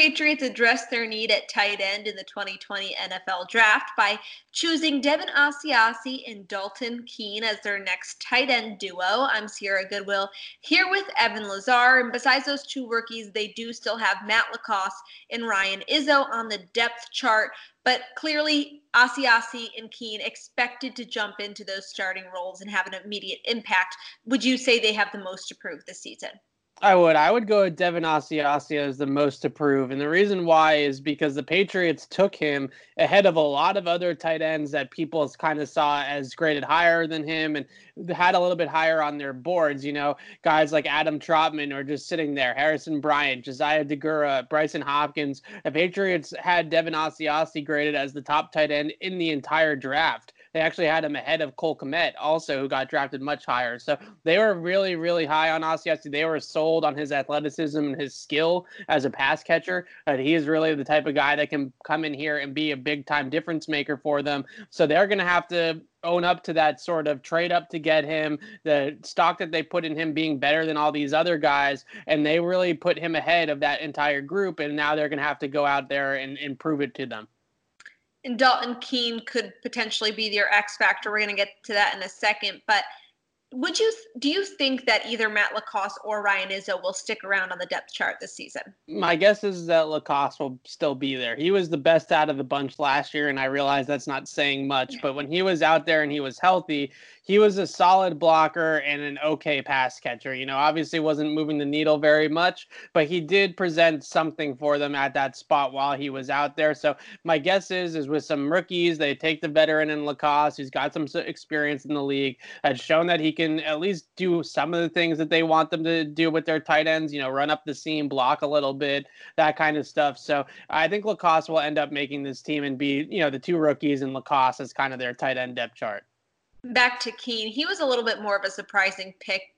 Patriots addressed their need at tight end in the 2020 NFL draft by choosing Devin Asiasi and Dalton Keene as their next tight end duo. I'm Sierra Goodwill here with Evan Lazar. And besides those two rookies, they do still have Matt LaCosse and Ryan Izzo on the depth chart. But clearly, Asiasi and Keene expected to jump into those starting roles and have an immediate impact. Would you say they have the most to prove this season? I would. I would go with Devin Asiasi as the most to prove. And the reason why is because the Patriots took him ahead of a lot of other tight ends that people kind of saw as graded higher than him and had a little bit higher on their boards. You know, guys like Adam Trautman are just sitting there, Harrison Bryant, Josiah Deguara, Brycen Hopkins. The Patriots had Devin Asiasi graded as the top tight end in the entire draft. They actually had him ahead of Cole Kmet, also who got drafted much higher. So they were really, really high on Asiasi. They were sold on his athleticism and his skill as a pass catcher. Uh, he is really the type of guy that can come in here and be a big time difference maker for them. So they're going to have to own up to that sort of trade up to get him, the stock that they put in him being better than all these other guys, and they really put him ahead of that entire group. And now they're going to have to go out there and, and prove it to them and Dalton Keene could potentially be their X factor. We're going to get to that in a second, but would you do you think that either Matt LaCosse or Ryan Izzo will stick around on the depth chart this season? My guess is that LaCosse will still be there. He was the best out of the bunch last year, and I realize that's not saying much, but when he was out there and he was healthy, he was a solid blocker and an okay pass catcher. You know, obviously wasn't moving the needle very much, but he did present something for them at that spot while he was out there. So my guess is, is with some rookies, they take the veteran in LaCosse, who's got some experience in the league, has shown that he can at least do some of the things that they want them to do with their tight ends. You know, run up the seam, block a little bit, that kind of stuff. So I think LaCosse will end up making this team and be, you know, the two rookies and LaCosse as kind of their tight end depth chart back to Keene. he was a little bit more of a surprising pick,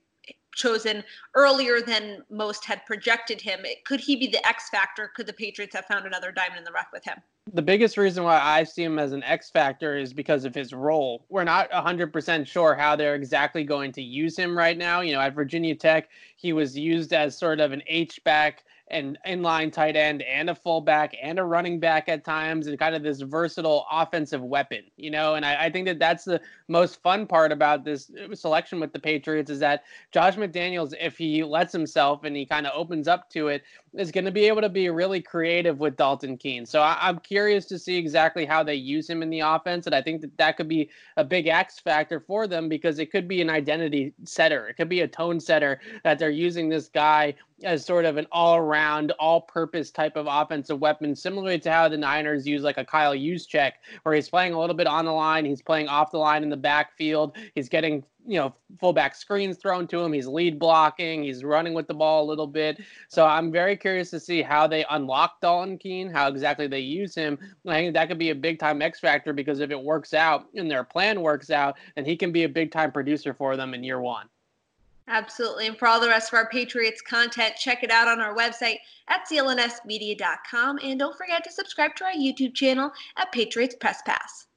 chosen earlier than most had projected him. Could he be the X factor? Could the Patriots have found another diamond in the rough with him? The biggest reason why I see him as an X factor is because of his role. We're not 100% sure how they're exactly going to use him right now. You know, at Virginia Tech, he was used as sort of an H back an inline tight end and a fullback and a running back at times and kind of this versatile offensive weapon, you know. And I, I, think that that's the most fun part about this uh, selection with the Patriots is that Josh McDaniels, if he lets himself and he kind of opens up to it, is going to be able to be really creative with Dalton Keene. So I, I'm curious to see exactly how they use him in the offense. And I think that that could be a big X factor for them because it could be an identity setter. It could be a tone setter that they're using this guy as sort of an all-around, all-purpose type of offensive weapon, similarly to how the Niners use like a Kyle Juszczyk, where he's playing a little bit on the line, he's playing off the line in the backfield, he's getting you know fullback screens thrown to him, he's lead blocking, he's running with the ball a little bit. So I'm very curious to see how they unlock Dalton Keene, how exactly they use him. I think that could be a big time X factor because if it works out and their plan works out, then he can be a big time producer for them in year one. Absolutely. And for all the rest of our Patriots content, check it out on our website at clnsmedia.com. And don't forget to subscribe to our YouTube channel at Patriots Press Pass.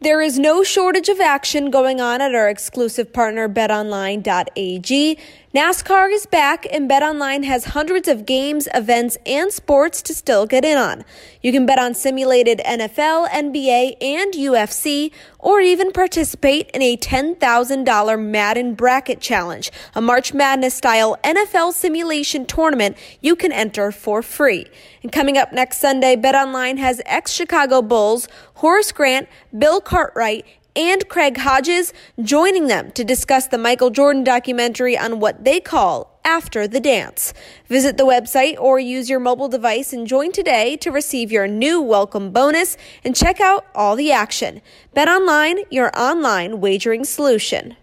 There is no shortage of action going on at our exclusive partner betonline.ag. NASCAR is back and BetOnline has hundreds of games, events, and sports to still get in on. You can bet on simulated NFL, NBA, and UFC, or even participate in a $10,000 Madden Bracket Challenge, a March Madness style NFL simulation tournament you can enter for free. And coming up next Sunday, BetOnline has ex Chicago Bulls, Horace Grant, Bill Cartwright, and Craig Hodges joining them to discuss the Michael Jordan documentary on what they call after the dance. Visit the website or use your mobile device and join today to receive your new welcome bonus and check out all the action. Bet online, your online wagering solution.